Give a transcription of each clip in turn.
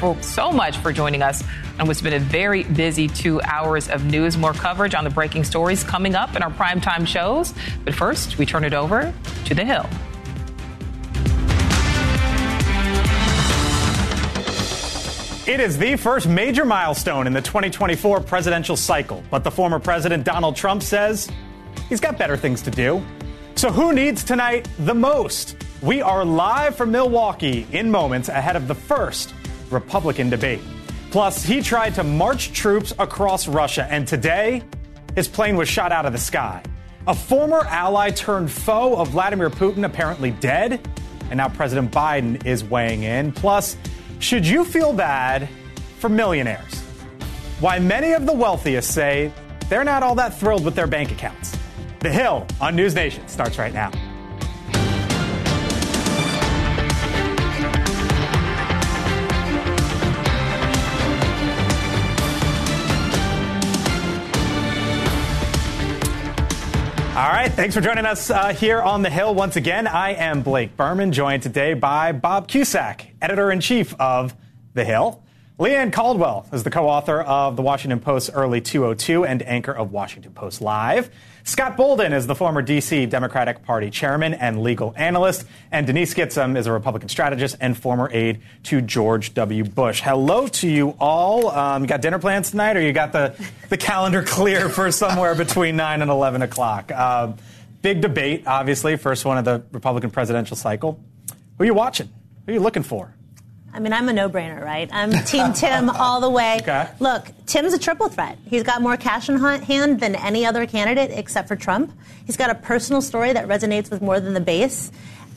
for, so much for joining us on what's been a very busy two hours of news. More coverage on the breaking stories coming up in our primetime shows. But first, we turn it over to The Hill. It is the first major milestone in the 2024 presidential cycle, but the former president Donald Trump says he's got better things to do. So, who needs tonight the most? We are live from Milwaukee in moments ahead of the first Republican debate. Plus, he tried to march troops across Russia, and today, his plane was shot out of the sky. A former ally turned foe of Vladimir Putin apparently dead, and now President Biden is weighing in. Plus, should you feel bad for millionaires? Why many of the wealthiest say they're not all that thrilled with their bank accounts. The Hill on News Nation starts right now. All right, thanks for joining us uh, here on the Hill once again. I am Blake Burman, joined today by Bob Cusack, editor in chief of The Hill. Leigh-Ann Caldwell is the co author of The Washington Post's Early 202 and anchor of Washington Post Live. Scott Bolden is the former D.C. Democratic Party chairman and legal analyst. And Denise Gitsham is a Republican strategist and former aide to George W. Bush. Hello to you all. Um, you got dinner plans tonight, or you got the, the calendar clear for somewhere between 9 and 11 o'clock? Uh, big debate, obviously, first one of the Republican presidential cycle. Who are you watching? Who are you looking for? I mean, I'm a no-brainer, right? I'm Team Tim all the way. Okay. Look, Tim's a triple threat. He's got more cash in hand than any other candidate except for Trump. He's got a personal story that resonates with more than the base,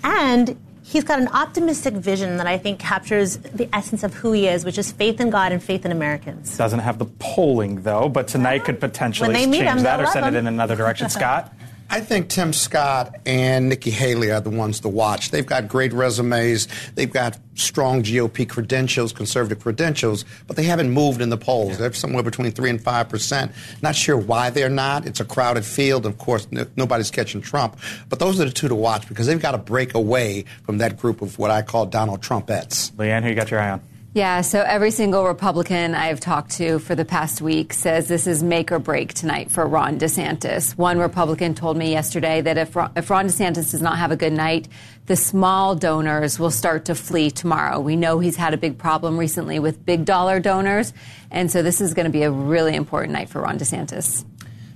and he's got an optimistic vision that I think captures the essence of who he is, which is faith in God and faith in Americans. Doesn't have the polling though, but tonight could potentially When they meet change him, that or send love it in another direction. Scott. I think Tim Scott and Nikki Haley are the ones to watch. They've got great resumes. They've got strong GOP credentials, conservative credentials, but they haven't moved in the polls. They're somewhere between 3 and 5 percent. Not sure why they're not. It's a crowded field. Of course, n- nobody's catching Trump. But those are the two to watch because they've got to break away from that group of what I call Donald Trumpettes. Leigh-Ann, who you got your eye on? Yeah, so every single Republican I've talked to for the past week says this is make or break tonight for Ron DeSantis. One Republican told me yesterday that if Ron, if Ron DeSantis does not have a good night, the small donors will start to flee tomorrow. We know he's had a big problem recently with big dollar donors, and so this is going to be a really important night for Ron DeSantis.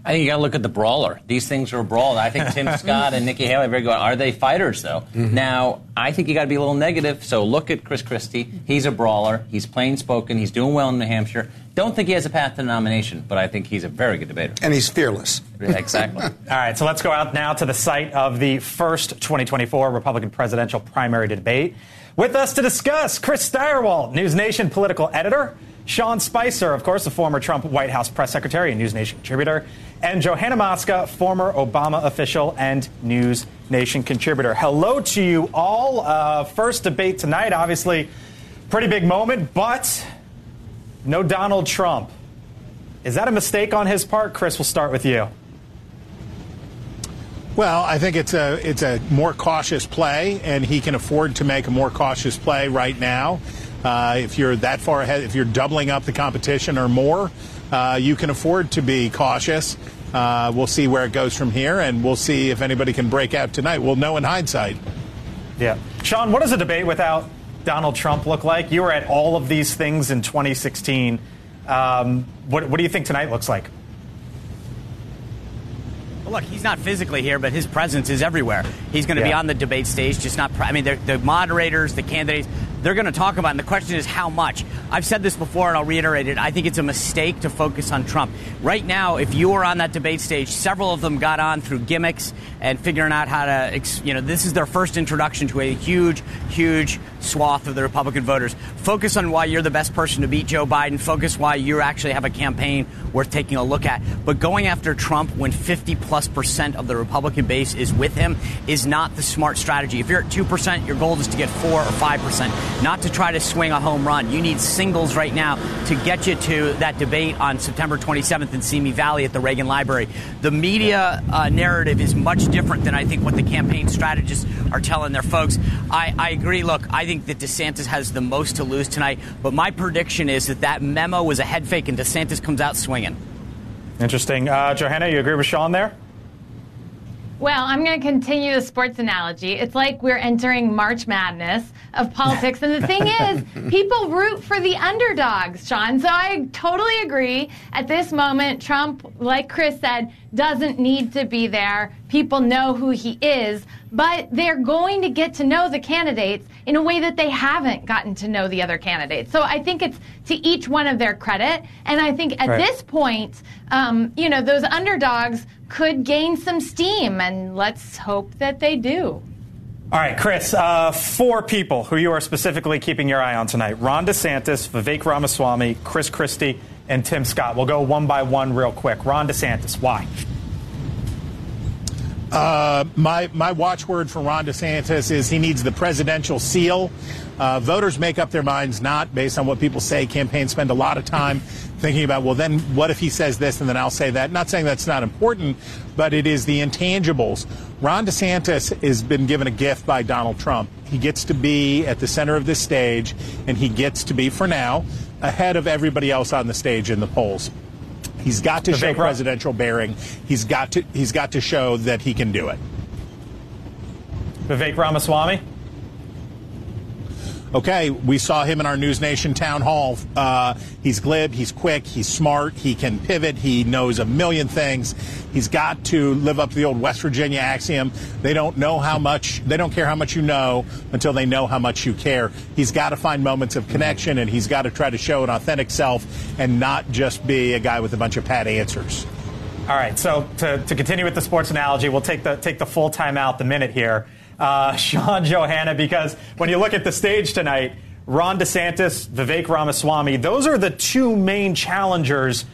I think you got to look at the brawler. These things are a brawl. I think Tim Scott and Nikki Haley are very good. Are they fighters, though? Mm-hmm. Now, I think you got to be a little negative. So look at Chris Christie. He's a brawler. He's plain spoken. He's doing well in New Hampshire. Don't think he has a path to nomination, but I think he's a very good debater. And he's fearless. exactly. All right, so let's go out now to the site of the first 2024 Republican presidential primary debate. With us to discuss, Chris Stirewalt, News Nation political editor, Sean Spicer, of course, the former Trump White House press secretary and News Nation contributor, and Johanna Maska, former Obama official and News Nation contributor. Hello to you all. Uh, first debate tonight, obviously, pretty big moment, but no Donald Trump. Is that a mistake on his part? Chris, we'll start with you. Well, I think it's a it's a more cautious play, and he can afford to make a more cautious play right now. Uh, if you're that far ahead, if you're doubling up the competition or more, uh, you can afford to be cautious. Uh, we'll see where it goes from here, and we'll see if anybody can break out tonight. We'll know in hindsight. Yeah. Sean, what does a debate without Donald Trump look like? You were at all of these things in 2016. Um, what, what do you think tonight looks like? Well, look, he's not physically here, but his presence is everywhere. He's going to be on the debate stage, just not. Pre- I mean, the moderators, the candidates, they're going to talk about, it, and the question is how much. I've said this before, and I'll reiterate it. I think it's a mistake to focus on Trump right now. If you were on that debate stage, several of them got on through gimmicks and figuring out how to. You know, this is their first introduction to a huge, huge swath of the Republican voters. Focus on why you're the best person to beat Joe Biden. Focus why you actually have a campaign worth taking a look at. But going after Trump when 50 plus percent of the Republican base is with him is not the smart strategy. If you're at 2%, your goal is to get 4 or 5%. Not to try to swing a home run. You need singles right now to get you to that debate on September 27th in Simi Valley at the Reagan Library. The media uh, narrative is much different than I think what the campaign strategists are telling their folks. I, I agree. Look, I think that DeSantis has the most to lose tonight, but my prediction is that that memo was a head fake and DeSantis comes out swinging. Interesting. Uh, Johanna, you agree with Sean there? Well, I'm going to continue the sports analogy. It's like we're entering March Madness of politics. And the thing is, people root for the underdogs, Sean. So I totally agree. At this moment, Trump, like Chris said, doesn't need to be there. People know who he is, but they're going to get to know the candidates in a way that they haven't gotten to know the other candidates. So I think it's to each one of their credit. And I think at right. this point, um, you know, those underdogs could gain some steam, and let's hope that they do. All right, Chris, uh, four people who you are specifically keeping your eye on tonight Ron DeSantis, Vivek Ramaswamy, Chris Christie, and Tim Scott. We'll go one by one real quick. Ron DeSantis, why? Uh, my my watchword for Ron DeSantis is he needs the presidential seal. Uh, voters make up their minds not based on what people say. Campaigns spend a lot of time thinking about, well, then what if he says this and then I'll say that? Not saying that's not important, but it is the intangibles. Ron DeSantis has been given a gift by Donald Trump. He gets to be at the center of this stage, and he gets to be, for now, ahead of everybody else on the stage in the polls. He's got to show presidential bearing. He's got to he's got to show that he can do it. Vivek Ramaswamy okay, we saw him in our News Nation town hall. Uh, he's glib, he's quick, he's smart, he can pivot, he knows a million things. He's got to live up to the old West Virginia axiom. They don't know how much, they don't care how much you know until they know how much you care. He's got to find moments of connection and he's got to try to show an authentic self and not just be a guy with a bunch of pat answers. All right, so to, to continue with the sports analogy, we'll take the take the full timeout the minute here uh, Sean Johanna, because when you look at the stage tonight, Ron DeSantis, Vivek Ramaswamy, those are the two main challengers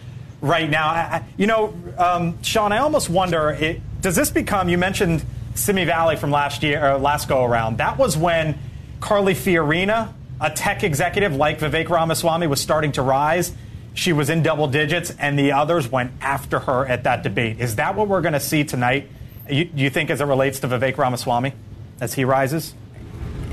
right now. I, you know, um, Sean, I almost wonder, it, does this become, you mentioned Simi Valley from last year, or last go around. That was when Carly Fiorina, a tech executive like Vivek Ramaswamy, was starting to rise. She was in double digits, and the others went after her at that debate. Is that what we're going to see tonight? You, you think as it relates to Vivek Ramaswamy? As he rises?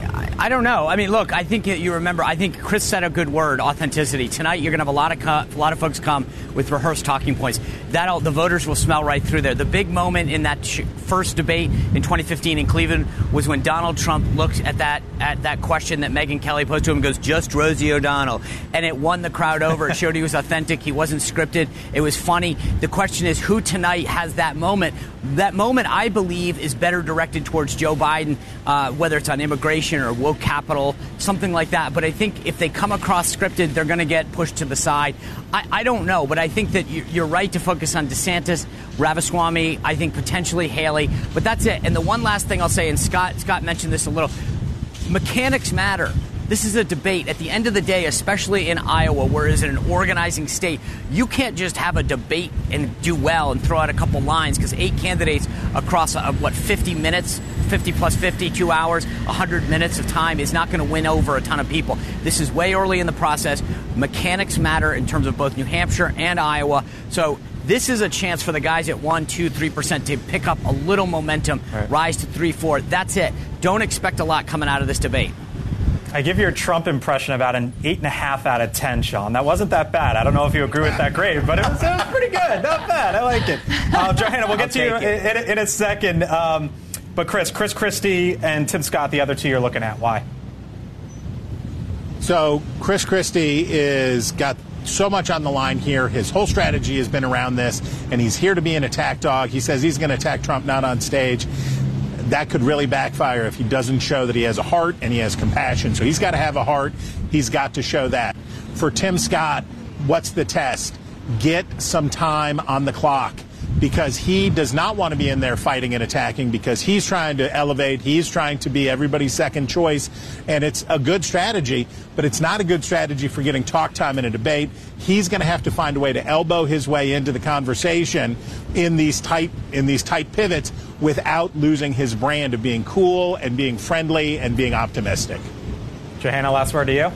I don't know. I mean, look, I think you remember. I think Chris said a good word: authenticity. Tonight, you're going to have a lot of co- a lot of folks come with rehearsed talking points. That the voters will smell right through there. The big moment in that first debate in 2015 in Cleveland was when Donald Trump looked at that at that question that Megyn Kelly posed to him and goes, "Just Rosie O'Donnell," and it won the crowd over. It showed he was authentic. He wasn't scripted. It was funny. The question is, who tonight has that moment? That moment, I believe, is better directed towards Joe Biden, uh, whether it's on immigration or woke capital, something like that. But I think if they come across scripted, they're going to get pushed to the side. I, I, don't know, but I think that you're right to focus on DeSantis, Ramaswamy, I think potentially Haley. But that's it. And the one last thing I'll say, and Scott Scott mentioned this a little, mechanics matter. This is a debate. At the end of the day, especially in Iowa, where it's an organizing state, you can't just have a debate and do well and throw out a couple lines because eight candidates across, uh, what, 50 minutes, 50 plus 50, two hours, 100 minutes of time is not going to win over a ton of people. This is way early in the process. Mechanics matter in terms of both New Hampshire and Iowa. So this is a chance for the guys at one, two, three percent to pick up a little momentum, right. rise to three, four. That's it. Don't expect a lot coming out of this debate. I give your Trump impression about an eight and a half out of ten, Sean. That wasn't that bad. I don't know if you agree with that grade, but it was, it was pretty good. Not bad. I like it. Uh, Johanna, we'll get to you in, in, in, a second. Um, but Chris, Chris Christie and Tim Scott, the other two you're looking at. Why? So Chris Christie is got so much on the line here. His whole strategy has been around this, and he's here to be an attack dog. He says he's going to attack Trump not on stage that could really backfire if he doesn't show that he has a heart and he has compassion. So he's got to have a heart. He's got to show that. For Tim Scott, what's the test? Get some time on the clock because he does not want to be in there fighting and attacking because he's trying to elevate. He's trying to be everybody's second choice. And it's a good strategy, but it's not a good strategy for getting talk time in a debate. He's going to have to find a way to elbow his way into the conversation in these tight in these tight pivots without losing his brand of being cool and being friendly and being optimistic. Johanna, last word to you.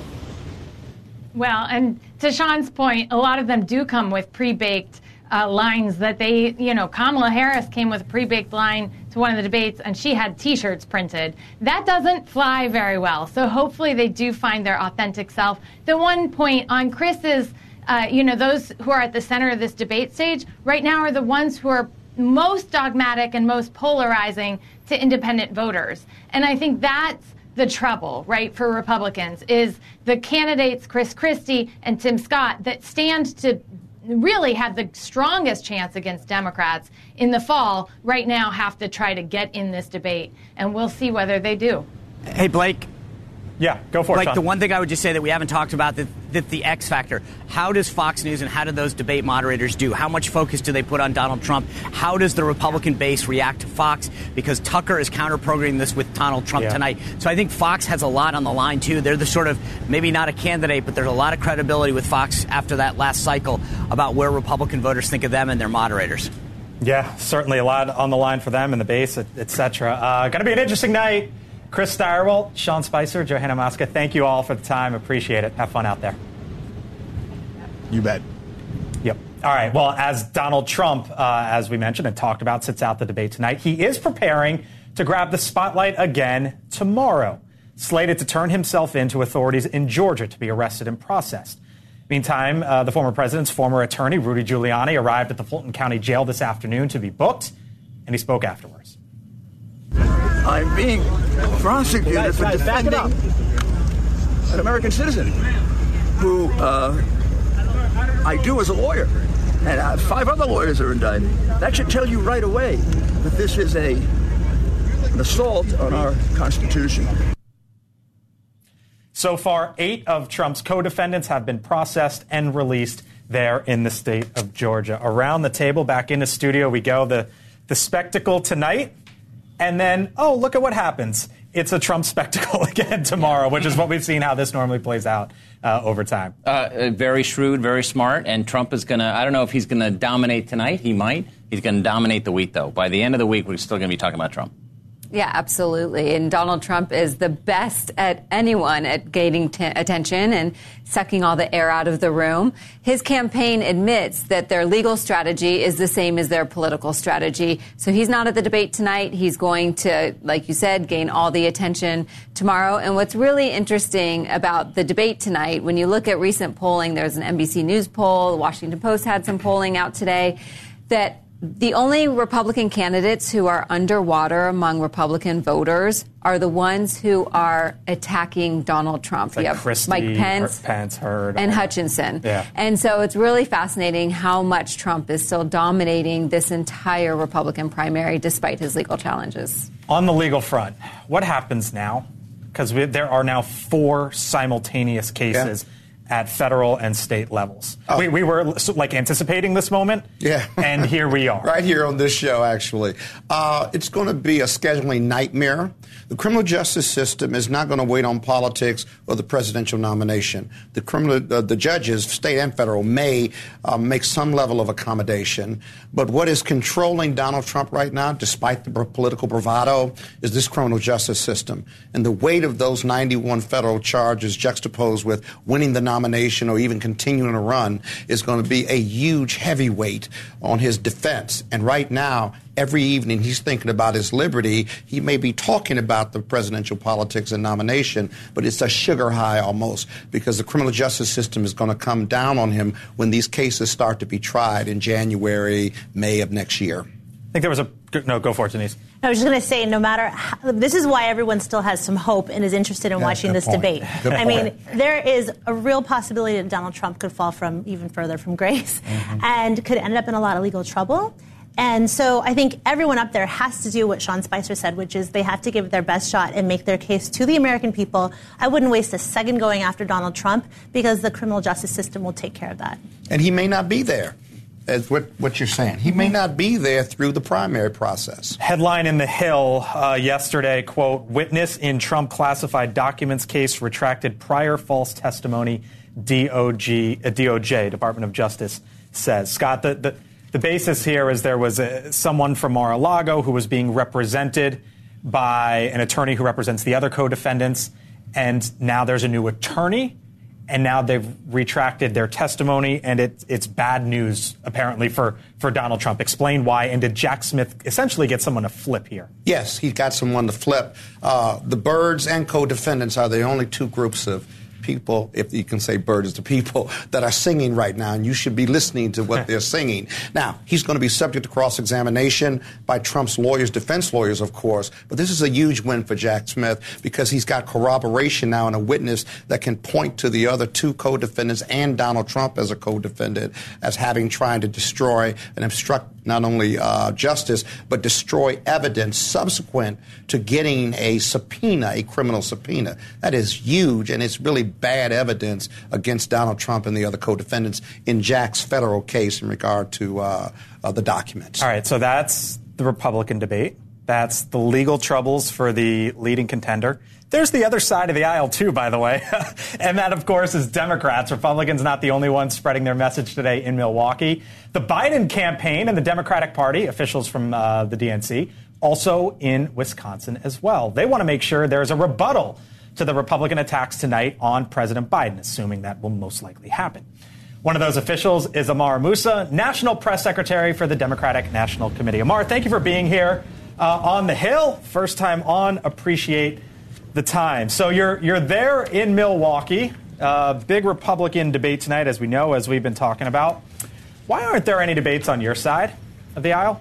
Well, and to Sean's point, a lot of them do come with pre-baked uh, lines that they, you know, Kamala Harris came with a pre-baked line to one of the debates, and she had T-shirts printed. That doesn't fly very well. So hopefully they do find their authentic self. The one point on Chris's, uh, you know, those who are at the center of this debate stage right now are the ones who are most dogmatic and most polarizing to independent voters, and I think that's the trouble, right, for Republicans is the candidates, Chris Christie and Tim Scott, that stand to really have the strongest chance against Democrats in the fall, right now have to try to get in this debate. And we'll see whether they do. Hey, Blake, Yeah, go for it. Like Sean. the one thing I would just say that we haven't talked about that, that the X factor. How does Fox News and how do those debate moderators do? How much focus do they put on Donald Trump? How does the Republican base react to Fox? Because Tucker is counter programming this with Donald Trump Yeah. tonight. So I think Fox has a lot on the line too. They're the sort of maybe not a candidate, but there's a lot of credibility with Fox after that last cycle about where Republican voters think of them and their moderators. Yeah, certainly a lot on the line for them and the base, et cetera. Uh, going to be an interesting night. Chris Stirewalt, Sean Spicer, Johanna Maska, thank you all for the time. Appreciate it. Have fun out there. You bet. Yep. All right. Well, as Donald Trump, uh, as we mentioned and talked about, sits out the debate tonight, he is preparing to grab the spotlight again tomorrow, slated to turn himself in to authorities in Georgia to be arrested and processed. Meantime, uh, the former president's former attorney, Rudy Giuliani, arrived at the Fulton County Jail this afternoon to be booked, and he spoke afterwards. I'm being prosecuted for defending an American citizen who uh, I do as a lawyer. And uh, five other lawyers are indicted. That should tell you right away that this is a an assault on our Constitution. So far, eight of Trump's co defendants have been processed and released there in the state of Georgia. Around the table, back in the studio, we go. The, the spectacle tonight. And then, oh, look at what happens. It's a Trump spectacle again tomorrow, which is what we've seen how this normally plays out uh, over time. Uh, uh, very shrewd, very smart, and Trump is going to, I don't know if he's going to dominate tonight. He might. He's going to dominate the week, though. By the end of the week, we're still going to be talking about Trump. Yeah, absolutely. And Donald Trump is the best at anyone at gaining t- attention and sucking all the air out of the room. His campaign admits that their legal strategy is the same as their political strategy. So he's not at the debate tonight. He's going to, like you said, gain all the attention tomorrow. And what's really interesting about the debate tonight, when you look at recent polling, there's an NBC News poll, the Washington Post had some polling out today, that the only Republican candidates who are underwater among Republican voters are the ones who are attacking Donald Trump. Like you have Christie, Mike Pence, Her- Pence, Hurd, and. Hutchinson. Yeah. And so it's really fascinating how much Trump is still dominating this entire Republican primary despite his legal challenges. On the legal front, what happens now? Because there are now four simultaneous cases at federal and state levels. We, we were like anticipating this moment, Yeah. and here we are. right here on this show, actually. Uh, it's going to be a scheduling nightmare. The criminal justice system is not going to wait on politics or the presidential nomination. The criminal, uh, the judges, state and federal, may uh, make some level of accommodation. But what is controlling Donald Trump right now, despite the political bravado, is this criminal justice system. And the weight of those 91 federal charges juxtaposed with winning the nomination or even continuing to run is going to be a huge heavyweight on his defense. And right now, every evening he's thinking about his liberty. He may be talking about the presidential politics and nomination, but it's a sugar high almost because the criminal justice system is going to come down on him when these cases start to be tried in January, May of next year. I think there was a no. Go for it, Denise. I was just going to say, no matter how, this is why everyone still has some hope and is interested in Yeah, watching this point. debate. Good I point. mean, there is a real possibility that Donald Trump could fall from even further from grace Mm-hmm. and could end up in a lot of legal trouble. And so I think everyone up there has to do what Sean Spicer said, which is they have to give it their best shot and make their case to the American people. I wouldn't waste a second going after Donald Trump because the criminal justice system will take care of that. And he may not be there, as what, what you're saying. He may not be there through the primary process. Headline in The Hill uh, yesterday, quote, witness in Trump classified documents case retracted prior false testimony, DOG, uh, DOJ, Department of Justice, says. Scott, the, the, the basis here is there was a, someone from Mar-a-Lago who was being represented by an attorney who represents the other co-defendants, and now there's a new attorney, and now they've retracted their testimony, and it, it's bad news apparently for, for Donald Trump. Explain why, and did Jack Smith essentially get someone to flip here? Yes, he got someone to flip. Uh, the Birds and co-defendants are the only two groups of people, if you can say bird is the people, that are singing right now, and you should be listening to what they're singing. Now, he's going to be subject to cross examination by Trump's lawyers, defense lawyers, of course, but this is a huge win for Jack Smith because he's got corroboration now and a witness that can point to the other two co defendants and Donald Trump as a co defendant as having tried to destroy and obstruct not only uh, justice, but destroy evidence subsequent to getting a subpoena, a criminal subpoena. That is huge, and it's really bad evidence against Donald Trump and the other co-defendants in Jack's federal case in regard to uh, uh, the documents. All right, so that's the Republican debate. That's the legal troubles for the leading contender. There's the other side of the aisle, too, by the way. and that, of course, is Democrats. Republicans not the only ones spreading their message today in Milwaukee. The Biden campaign and the Democratic Party, officials from uh, the DNC, also in Wisconsin as well. They want to make sure there's a rebuttal to the Republican attacks tonight on President Biden, assuming that will most likely happen. One of those officials is Ammar Moussa, National Press Secretary for the Democratic National Committee. Ammar, thank you for being here uh, on the Hill. First time on. Appreciate the time. So you're you're there in Milwaukee. Uh, big Republican debate tonight, as we know, as we've been talking about. Why aren't there any debates on your side of the aisle?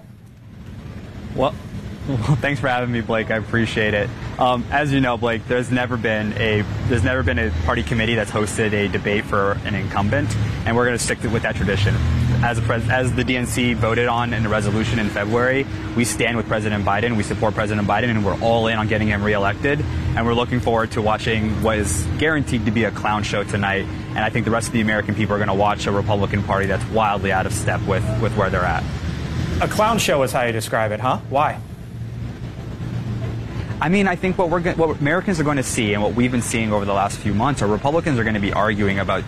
Well, thanks for having me, Blake. I appreciate it. Um, as you know, Blake, there's never been a there's never been a party committee that's hosted a debate for an incumbent, and we're going to stick with that tradition. As, pres- as the DNC voted on in a resolution in February, we stand with President Biden. We support President Biden, and we're all in on getting him reelected. And we're looking forward to watching what is guaranteed to be a clown show tonight. And I think the rest of the American people are going to watch a Republican Party that's wildly out of step with, with where they're at. A clown show is how you describe it, huh? Why? I mean, I think what we're what Americans are going to see, and what we've been seeing over the last few months, are Republicans are going to be arguing about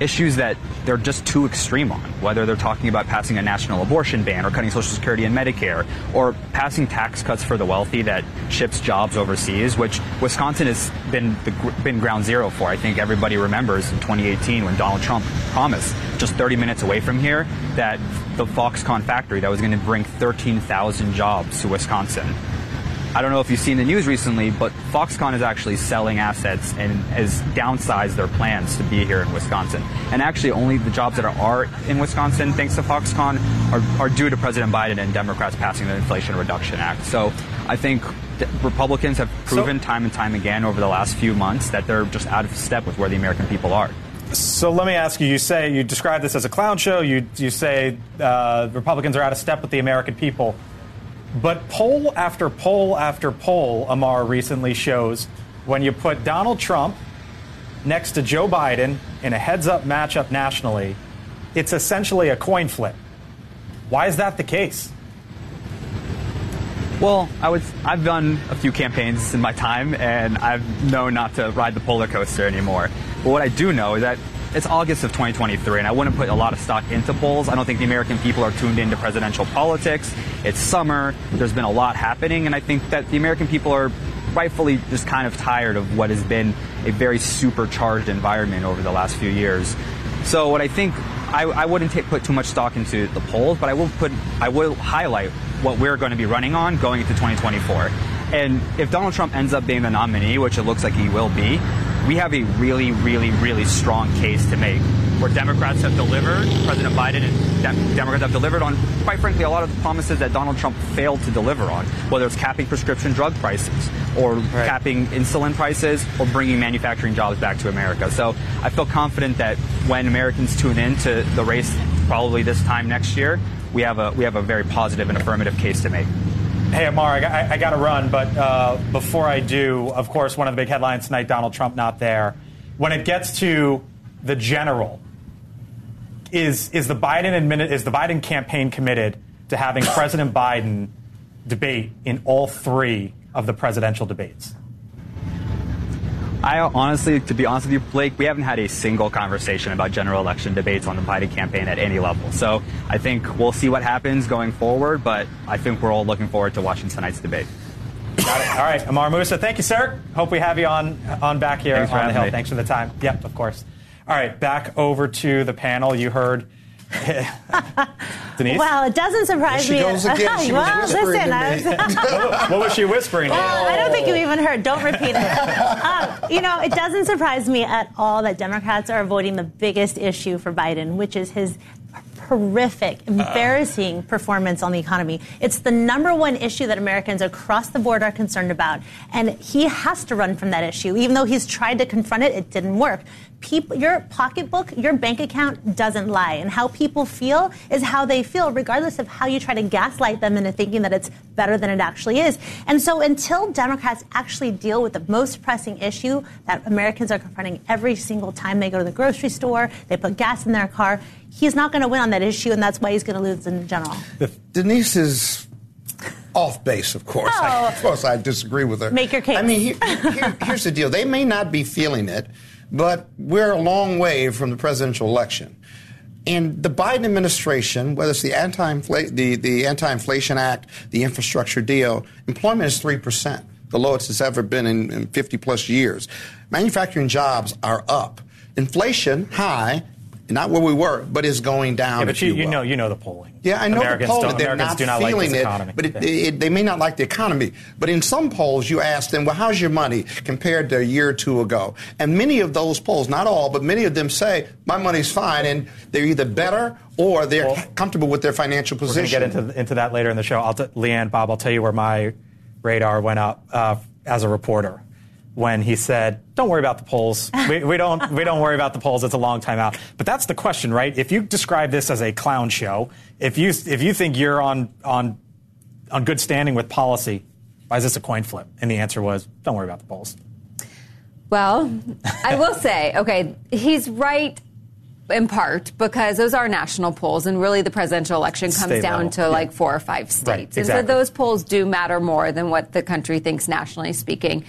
issues that they're just too extreme on. Whether they're talking about passing a national abortion ban, or cutting Social Security and Medicare, or passing tax cuts for the wealthy that ships jobs overseas, which Wisconsin has been the, been ground zero for. I think everybody remembers in 2018 when Donald Trump promised just 30 minutes away from here that the Foxconn factory that was going to bring 13,000 jobs to Wisconsin I don't know if you've seen the news recently, but Foxconn is actually selling assets and has downsized their plans to be here in Wisconsin. And actually, only the jobs that are in Wisconsin, thanks to Foxconn, are, are due to President Biden and Democrats passing the Inflation Reduction Act. So I think Republicans have proven so, time and time again over the last few months that they're just out of step with where the American people are. So let me ask you: You say you describe this as a clown show. You you say uh, Republicans are out of step with the American people. But poll after poll after poll, Ammar recently shows when you put Donald Trump next to Joe Biden in a heads up matchup nationally, it's essentially a coin flip. Why is that the case? Well, I would. I've done a few campaigns in my time, and I've known not to ride the roller coaster anymore. But what I do know is that it's August of 2023, and I wouldn't put a lot of stock into polls. I don't think the American people are tuned into presidential politics. It's summer. There's been a lot happening, and I think that the American people are rightfully just kind of tired of what has been a very supercharged environment over the last few years. So what I think I, I wouldn't take, put too much stock into the polls, but I will put I will highlight what we're going to be running on going into 2024. And if Donald Trump ends up being the nominee, which it looks like he will be, we have a really, really, really strong case to make where Democrats have delivered, President Biden and Dem- Democrats have delivered on, quite frankly, a lot of the promises that Donald Trump failed to deliver on, whether it's capping prescription drug prices or right. capping insulin prices or bringing manufacturing jobs back to America. So I feel confident that when Americans tune in to the race probably this time next year, we have a, we have a very positive and affirmative case to make. Hey, Ammar, I, I got to run, but uh, before I do, of course, one of the big headlines tonight Donald Trump not there. When it gets to the general, is, is, the Biden admin, is the Biden campaign committed to having President Biden debate in all three of the presidential debates? I honestly, to be honest with you, Blake, we haven't had a single conversation about general election debates on the Biden campaign at any level. So I think we'll see what happens going forward, but I think we're all looking forward to watching tonight's debate. Got it. All right, Ammar Moussa, thank you, sir. Hope we have you on on back here Thanks on the hill. me. Thanks for the time. Yep, of course. All right, back over to the panel. You heard Denise. Well, it doesn't surprise me. goes again. Well, listen, to I me. was, what was she whispering? to you? Well, I don't think you even heard. Don't repeat it. um, you know, it doesn't surprise me at all that Democrats are avoiding the biggest issue for Biden, which is his horrific, uh. embarrassing performance on the economy. It's the number one issue that Americans across the board are concerned about. And he has to run from that issue. Even though he's tried to confront it, it didn't work. People, your pocketbook, your bank account doesn't lie. And how people feel is how they feel, regardless of how you try to gaslight them into thinking that it's better than it actually is. And so until Democrats actually deal with the most pressing issue that Americans are confronting every single time they go to the grocery store, they put gas in their car, he's not going to win on that issue, and that's why he's going to lose in general. Denise is off base, of course. Oh. of course, I disagree with her. Make your case. I mean, here, here- here's the deal. They may not be feeling it, but we're a long way from the presidential election. And the Biden administration, whether it's the anti the, the Anti-Inflation Act, the infrastructure deal, employment is 3%, the lowest it's ever been in, in 50 plus years. Manufacturing jobs are up. Inflation, high, not where we were, but is going down. Yeah, but you, you you know you know the polling. Yeah, I know Americans the polling. They're Americans not do not like feeling this it, economy. but it, it, they may not like the economy. But in some polls, you ask them, "Well, how's your money compared to a year or two ago?" And many of those polls, not all, but many of them say, "My money's fine," and they're either better or they're Well, comfortable with their financial position. We're going to get into into that later in the show. I'll t- Leigh-Ann, Bob, I'll tell you where my radar went up uh, as a reporter when he said, "Don't worry about the polls. We, we don't we don't worry about the polls. It's a long time out." But that's the question, right? If you describe this as a clown show, if you if you think you're on on on good standing with policy, why is this a coin flip? And the answer was, "Don't worry about the polls." Well, I will say, okay, he's right in part because those are national polls, and really the presidential election comes State down level, to yeah. like four or five states. And exactly. so those polls do matter more than what the country thinks nationally speaking.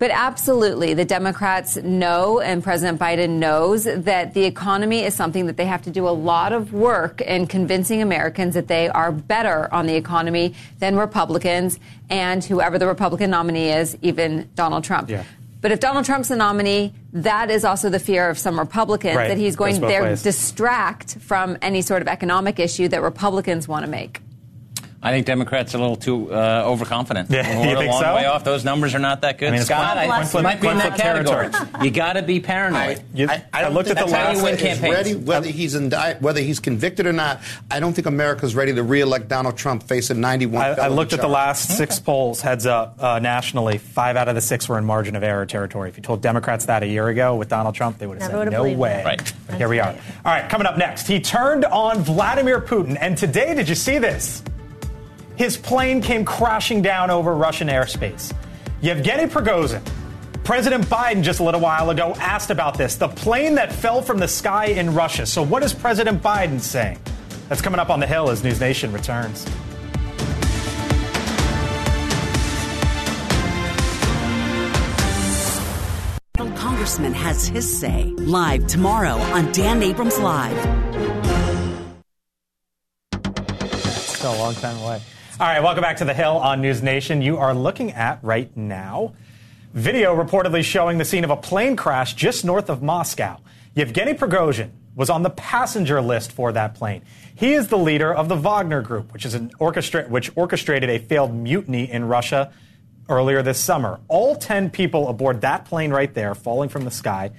But absolutely, the Democrats know, and President Biden knows, that the economy is something that they have to do a lot of work in convincing Americans that they are better on the economy than Republicans and whoever the Republican nominee is, even Donald Trump. Yeah. But if Donald Trump's the nominee, that is also the fear of some Republicans Right. that he's going to distract from any sort of economic issue that Republicans want to make. I think Democrats are a little too uh, overconfident. Yeah, We're you a think long so? way off. Those numbers are not that good. I mean, it's Scott, coin- I, coin flip- might be in that category. territory. you got to be paranoid. You- I, I I don't looked think at the last. you win is ready, whether he's indict, whether he's convicted or not. I don't think America's ready to reelect Donald Trump facing 91. I, I felony looked at the charges. last six polls, heads up, uh, nationally. Five out of the six were in margin of error territory. If you told Democrats that a year ago with Donald Trump, they would have Never said, no way. it. Right. But here we are. All right, coming up next. He turned on Vladimir Putin. And today, did you see this? His plane came crashing down over Russian airspace. Yevgeny Prigozhin, President Biden just a little while ago asked about this. The plane that fell from the sky in Russia. So, what is President Biden saying? That's coming up on the Hill as News Nation returns. Congressman has his say. Live tomorrow on Dan Abrams Live. Still a long time away. All right, welcome back to the Hill on News Nation. You are looking at right now video reportedly showing the scene of a plane crash just north of Moscow. Yevgeny Prigozhin was on the passenger list for that plane. He is the leader of the Wagner Group, which is an orchestra which orchestrated a failed mutiny in Russia earlier this summer. All 10 people aboard that plane right there, falling from the sky,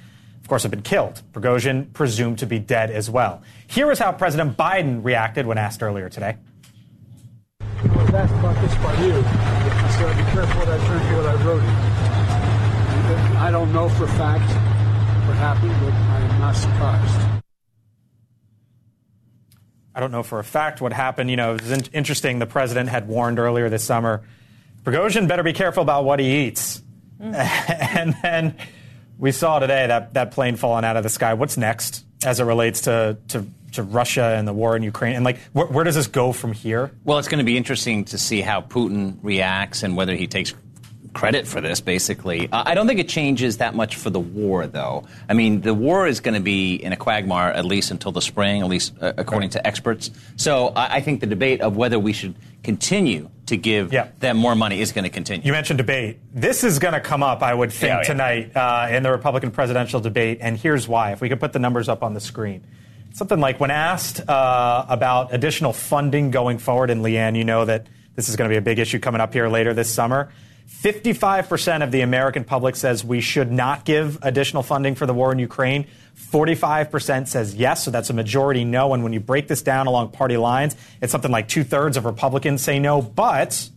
of course, have been killed. Prigozhin presumed to be dead as well. Here is how President Biden reacted when asked earlier today. I was asked about this by you. I said, be careful what I turn here, what I wrote. And I don't know for a fact what happened, but I am not surprised. I don't know for a fact what happened. You know, it was in- interesting. The president had warned earlier this summer Prigozhin better be careful about what he eats. Mm. and then we saw today that, that plane falling out of the sky. What's next as it relates to, to, to Russia and the war in Ukraine? And, like, where, where does this go from here? Well, it's going to be interesting to see how Putin reacts and whether he takes credit for this, basically. Uh, I don't think it changes that much for the war, though. I mean, the war is going to be in a quagmire at least until the spring, at least uh, according right. to experts. So I, I, think the debate of whether we should continue to give yeah. them more money is going to continue. You mentioned debate. This is going to come up, I would think, yeah, yeah. tonight uh, in the Republican presidential debate, and here's why. If we could put the numbers up on the screen. Something like when asked uh, about additional funding going forward, and Leigh-Ann, you know that this is going to be a big issue coming up here later this summer. 55% of the American public says we should not give additional funding for the war in Ukraine. 45% says yes, so that's a majority no. And when you break this down along party lines, it's something like two thirds of Republicans say no. But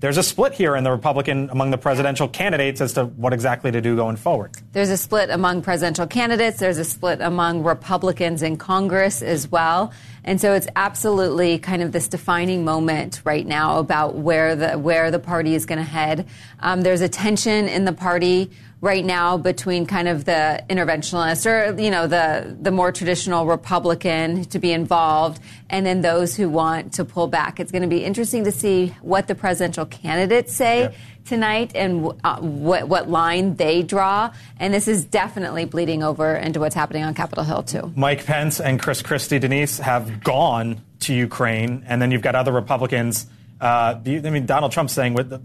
there's a split here in the Republican among the presidential candidates as to what exactly to do going forward. There's a split among presidential candidates. There's a split among Republicans in Congress as well. And so it's absolutely kind of this defining moment right now about where the where the party is going to head. Um, there's a tension in the party right now between kind of the interventionist or you know the the more traditional Republican to be involved, and then those who want to pull back. It's going to be interesting to see what the presidential candidates say. Yep. Tonight and uh, what what line they draw, and this is definitely bleeding over into what's happening on Capitol Hill too. Mike Pence and Chris Christie, Denise have gone to Ukraine, and then you've got other Republicans. Uh, I mean, Donald Trump saying with the,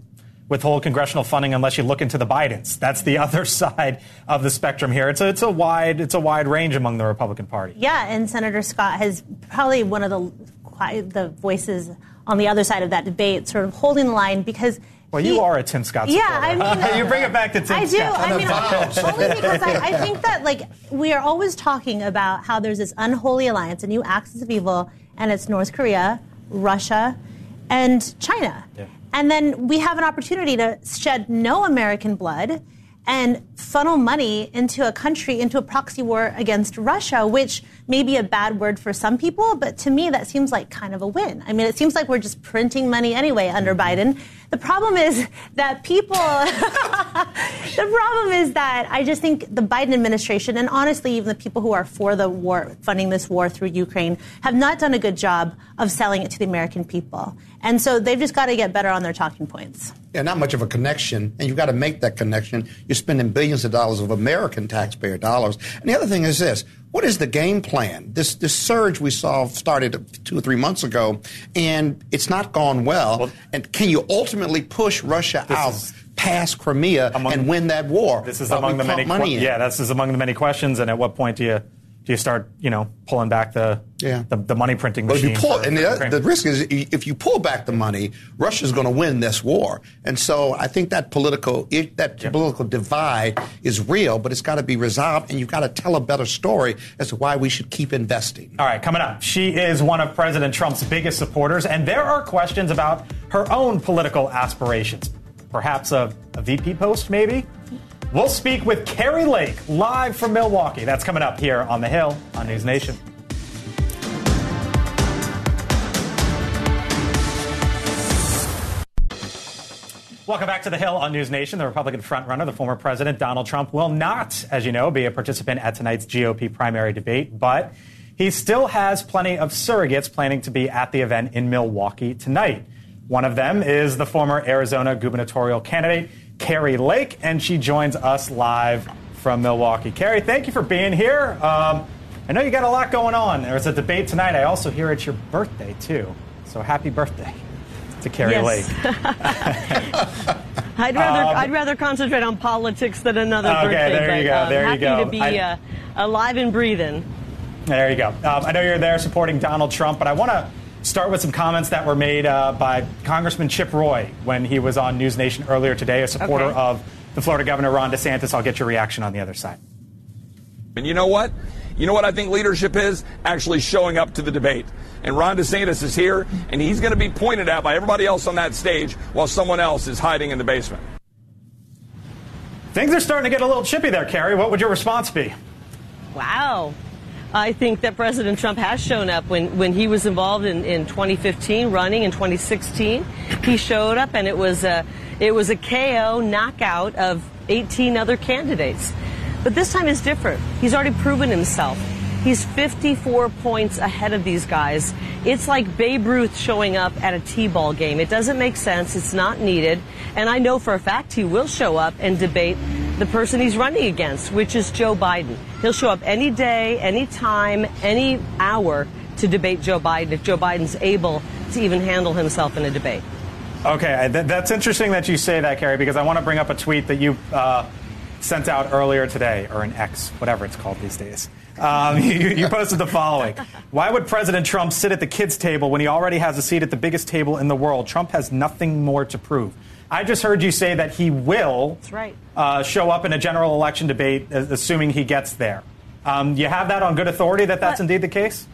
withhold congressional funding unless you look into the Bidens. That's the other side of the spectrum here. It's a, it's a wide it's a wide range among the Republican Party. Yeah, and Senator Scott has probably one of the the voices on the other side of that debate, sort of holding the line because. Well, he, you are a Tim Scott supporter. Yeah, I mean, you bring it back to Tim I do. Scott. I mean, only because I, I think that like we are always talking about how there's this unholy alliance, a new axis of evil, and it's North Korea, Russia, and China. Yeah. And then we have an opportunity to shed no American blood and funnel money into a country, into a proxy war against Russia, which may be a bad word for some people, but to me, that seems like kind of a win. I mean, it seems like we're just printing money anyway under mm-hmm. Biden. The problem is that people, the problem is that I just think the Biden administration, and honestly, even the people who are for the war, funding this war through Ukraine, have not done a good job of selling it to the American people. And so they've just got to get better on their talking points. Yeah, not much of a connection, and you've got to make that connection. You're spending billions of dollars of American taxpayer dollars. And the other thing is this what is the game plan? This this surge we saw started two or three months ago, and it's not gone well. well and can you ultimately push Russia out past Crimea among, and win that war? This is among the many que- yeah. This is among the many questions. And at what point do you do you start, you know, pulling back the yeah. the, the money printing machine? Well, if you pull, and the, the, risk is if you pull back the money, Russia's going to win this war. And so I think that political that yep. political divide is real, but it's got to be resolved, and you've got to tell a better story as to why we should keep investing. All right, coming up, she is one of President Trump's biggest supporters, and there are questions about her own political aspirations. Perhaps a, a VP post, maybe. We'll speak with Kari Lake live from Milwaukee. That's coming up here on The Hill on News Nation. Welcome back to the Hill on News Nation. The Republican frontrunner, the former president Donald Trump, will not, as you know, be a participant at tonight's GOP primary debate, but he still has plenty of surrogates planning to be at the event in Milwaukee tonight. One of them is the former Arizona gubernatorial candidate Kari Lake, and she joins us live from Milwaukee. Kari, thank you for being here. Um, I know you got a lot going on. There's a debate tonight. I also hear it's your birthday, too. So happy birthday to Kari yes. Lake. I'd rather um, I'd rather concentrate on politics than another okay, birthday. Okay, there you go. There um, you go. Happy to be I, uh, alive and breathing. There you go. Um, I know you're there supporting Donald Trump, but I want to start with some comments that were made uh, by Congressman Chip Roy when he was on News Nation earlier today, a supporter okay. of the Florida Governor Ron DeSantis. I'll get your reaction on the other side. And you know what? You know what I think leadership is? Actually showing up to the debate. And Ron DeSantis is here, and he's going to be pointed at by everybody else on that stage while someone else is hiding in the basement. Things are starting to get a little chippy there, Kari. What would your response be? Wow. I think that President Trump has shown up when, when he was involved in, in 2015, running in 2016. He showed up and it was a it was a KO knockout of 18 other candidates. But this time is different. He's already proven himself. He's 54 points ahead of these guys. It's like Babe Ruth showing up at a T-ball game. It doesn't make sense. It's not needed. And I know for a fact he will show up and debate the person he's running against, which is Joe Biden. He'll show up any day, any time, any hour to debate Joe Biden if Joe Biden's able to even handle himself in a debate. Okay, th- that's interesting that you say that, Kari, because I want to bring up a tweet that you uh, sent out earlier today, or an X, whatever it's called these days. Um, you, you posted the following Why would President Trump sit at the kids' table when he already has a seat at the biggest table in the world? Trump has nothing more to prove. I just heard you say that he will right. uh, show up in a general election debate, uh, assuming he gets there. Um, you have that on good authority that that's But- indeed the case?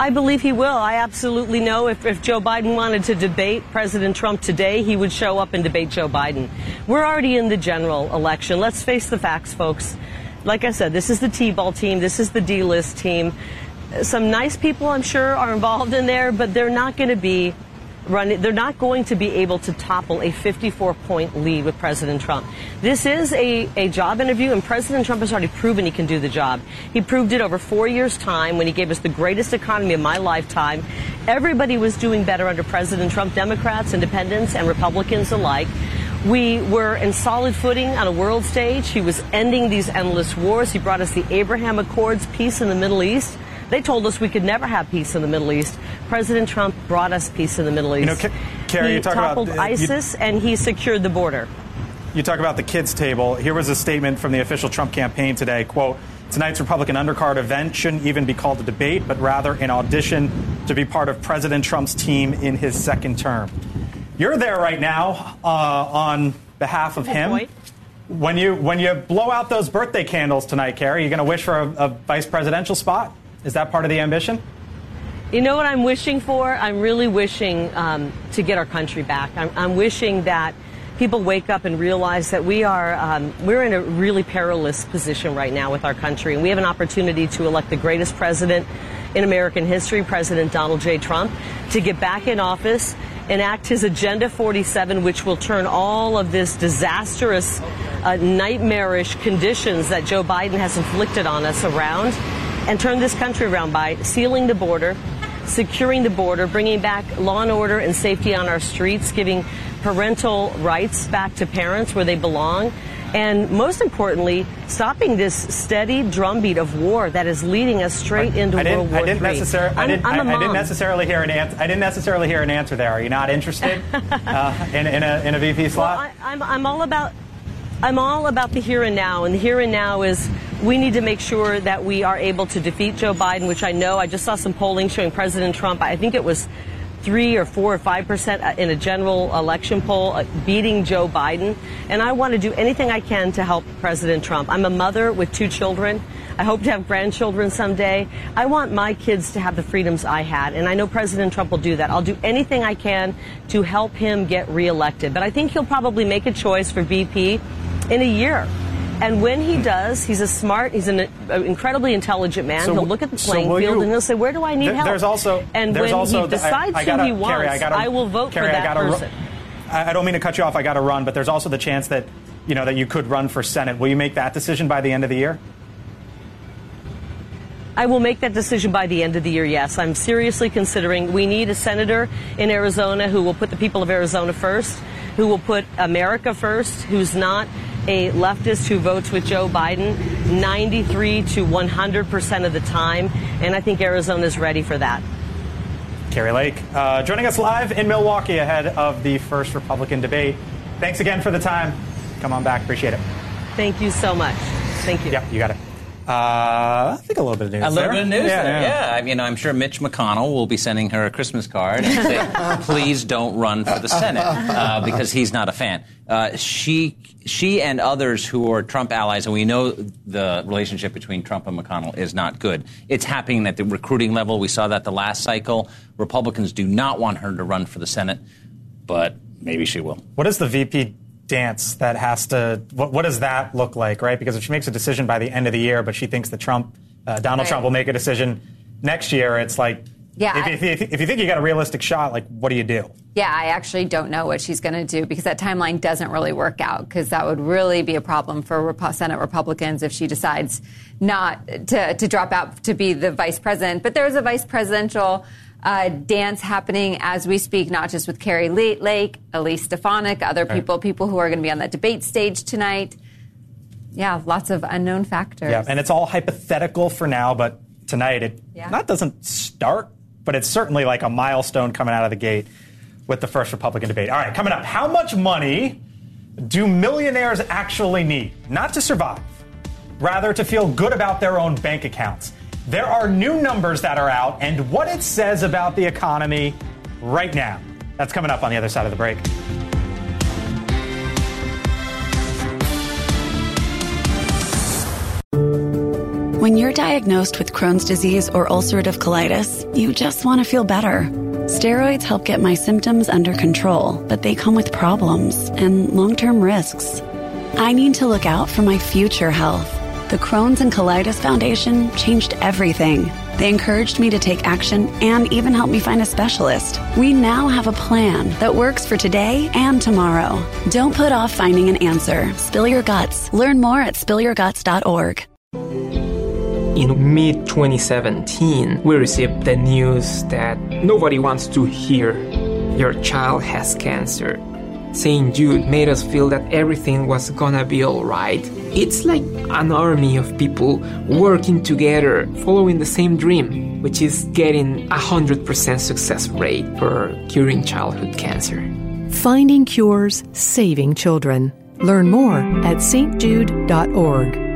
I believe he will. I absolutely know if, if Joe Biden wanted to debate President Trump today, he would show up and debate Joe Biden. We're already in the general election. Let's face the facts, folks. Like I said, this is the T-ball team. This is the D-list team. Some nice people, I'm sure, are involved in there, but they're not going to be running. They're not going to be able to topple a 54-point lead with President Trump. This is a, a job interview, and President Trump has already proven he can do the job. He proved it over four years' time when he gave us the greatest economy of my lifetime. Everybody was doing better under President Trump, Democrats, independents, and Republicans alike. We were in solid footing on a world stage. He was ending these endless wars. He brought us the Abraham Accords, peace in the Middle East. They told us we could never have peace in the Middle East. President Trump brought us peace in the Middle East. You know, Kari, you talk about toppled the- you- ISIS and he secured the border. You talk about the kids' table. Here was a statement from the official Trump campaign today. Quote, tonight's Republican undercard event shouldn't even be called a debate, but rather an audition to be part of President Trump's team in his second term. You're there right now uh, on behalf of him. point. When you when you blow out those birthday candles tonight, Kari, you going to wish for a, a vice presidential spot? Is that part of the ambition? You know what I'm wishing for? I'm really wishing um, to get our country back. I'm, I'm wishing that people wake up and realize that we are um, we're in a really perilous position right now with our country, and we have an opportunity to elect the greatest president in American history, President Donald J. Trump, to get back in office, enact his Agenda 47, which will turn all of this disastrous, uh, nightmarish conditions that Joe Biden has inflicted on us around, and turn this country around by sealing the border, securing the border, bringing back law and order and safety on our streets, giving parental rights back to parents where they belong, and most importantly, stopping this steady drumbeat of war that is leading us straight into I World War I didn't. I didn't, I- I didn't necessarily hear an answer. I didn't necessarily hear an answer there. Are you not interested uh, in, in, a, in a VP slot? Well, I, I'm, I'm all about I'm all about the here and now, and the here and now is we need to make sure that we are able to defeat Joe Biden, which I know I just saw some polling showing President Trump. I think it was three or four or five percent in a general election poll, uh, beating Joe Biden. And I want to do anything I can to help President Trump. I'm a mother with two children. I hope to have grandchildren someday. I want my kids to have the freedoms I had, and I know President Trump will do that. I'll do anything I can to help him get reelected. But I think he'll probably make a choice for VP in a year. And when he does, he's a smart, he's an uh, incredibly intelligent man. So he'll look at the playing will field you- and he'll say, "Where do I need help?" There's also and there's when also he decides I, I gotta, who he wants, Kari, I, gotta, I will vote Kari, for I that gotta ru- person. I I don't mean to cut you off. I got to run, but there's also the chance that you know that you could run for Senate. Will you make that decision by the end of the year? I will make that decision by the end of the year, yes. I'm seriously considering we need a senator in Arizona who will put the people of Arizona first, who will put America first, who's not a leftist who votes with Joe Biden 93 to 100% of the time. And I think Arizona is ready for that. Kari Lake uh, joining us live in Milwaukee ahead of the first Republican debate. Thanks again for the time. Come on back. Appreciate it. Thank you so much. Thank you. Yep, you got it. Uh, I think a little bit of news. A little there. bit of news Yeah, there, yeah. yeah. I mean, I'm sure Mitch McConnell will be sending her a Christmas card and say, "Please don't run for the Senate," uh, because he's not a fan. Uh, she, she, and others who are Trump allies, and we know the relationship between Trump and McConnell is not good. It's happening at the recruiting level. We saw that the last cycle. Republicans do not want her to run for the Senate, but maybe she will. What is the VP dance that has to? What, what does that look like, right? Because if she makes a decision by the end of the year, but she thinks that Trump, uh, Donald Right. Trump, will make a decision next year, it's like Yeah, If, if, if you think you got a realistic shot, like, what do you do? Yeah, I actually don't know what she's going to do because that timeline doesn't really work out because that would really be a problem for Senate Republicans if she decides not to, to drop out to be the vice president. But there's a vice presidential uh, dance happening as we speak, not just with Kari Lake, Elise Stefanik, other Right. people, people who are going to be on that debate stage tonight. Yeah, lots of unknown factors. Yeah, and it's all hypothetical for now, but tonight it Yeah. not doesn't start, but it's certainly like a milestone coming out of the gate with the first Republican debate. All right, coming up, how much money do millionaires actually need? Not to survive, rather to feel good about their own bank accounts. There are new numbers that are out and what it says about the economy right now. That's coming up on the other side of the break. When you're diagnosed with Crohn's disease or ulcerative colitis, you just want to feel better. Steroids help get my symptoms under control, but they come with problems and long term risks. I need to look out for my future health. The Crohn's and Colitis Foundation changed everything. They encouraged me to take action and even helped me find a specialist. We now have a plan that works for today and tomorrow. Don't put off finding an answer. Spill your guts. Learn more at spillyourguts.org. In mid 2017, we received the news that nobody wants to hear your child has cancer. St. Jude made us feel that everything was gonna be alright. It's like an army of people working together, following the same dream, which is getting a 100% success rate for curing childhood cancer. Finding cures, saving children. Learn more at stjude.org.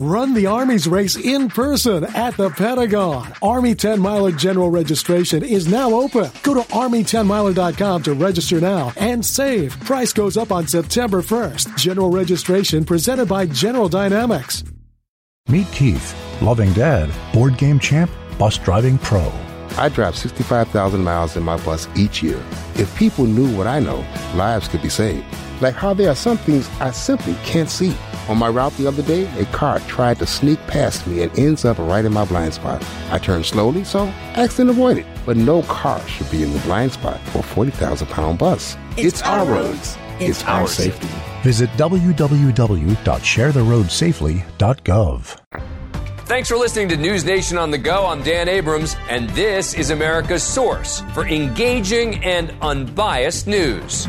Run the Army's race in person at the Pentagon. Army 10 Miler General Registration is now open. Go to Army10miler.com to register now and save. Price goes up on September 1st. General registration presented by General Dynamics. Meet Keith, loving dad, board game champ, bus driving pro. I drive 65,000 miles in my bus each year. If people knew what I know, lives could be saved. Like how there are some things I simply can't see. On my route the other day, a car tried to sneak past me and ends up right in my blind spot. I turned slowly, so accident avoided. But no car should be in the blind spot for a 40,000 pound bus. It's, our roads. It's, our safety. Visit www.sharetheroadsafely.gov. Thanks for listening to News Nation on the Go. I'm Dan Abrams, and this is America's source for engaging and unbiased news.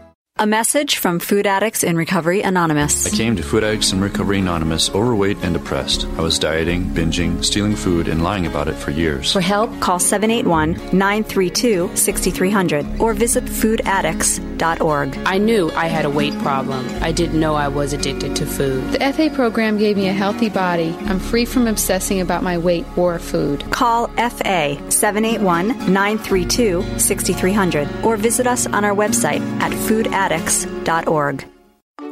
A message from Food Addicts in Recovery Anonymous. I came to Food Addicts in Recovery Anonymous overweight and depressed. I was dieting, binging, stealing food, and lying about it for years. For help, call 781 932 6300 or visit foodaddicts.org. I knew I had a weight problem. I didn't know I was addicted to food. The FA program gave me a healthy body. I'm free from obsessing about my weight or food. Call FA 781 932 6300 or visit us on our website at foodaddicts.org.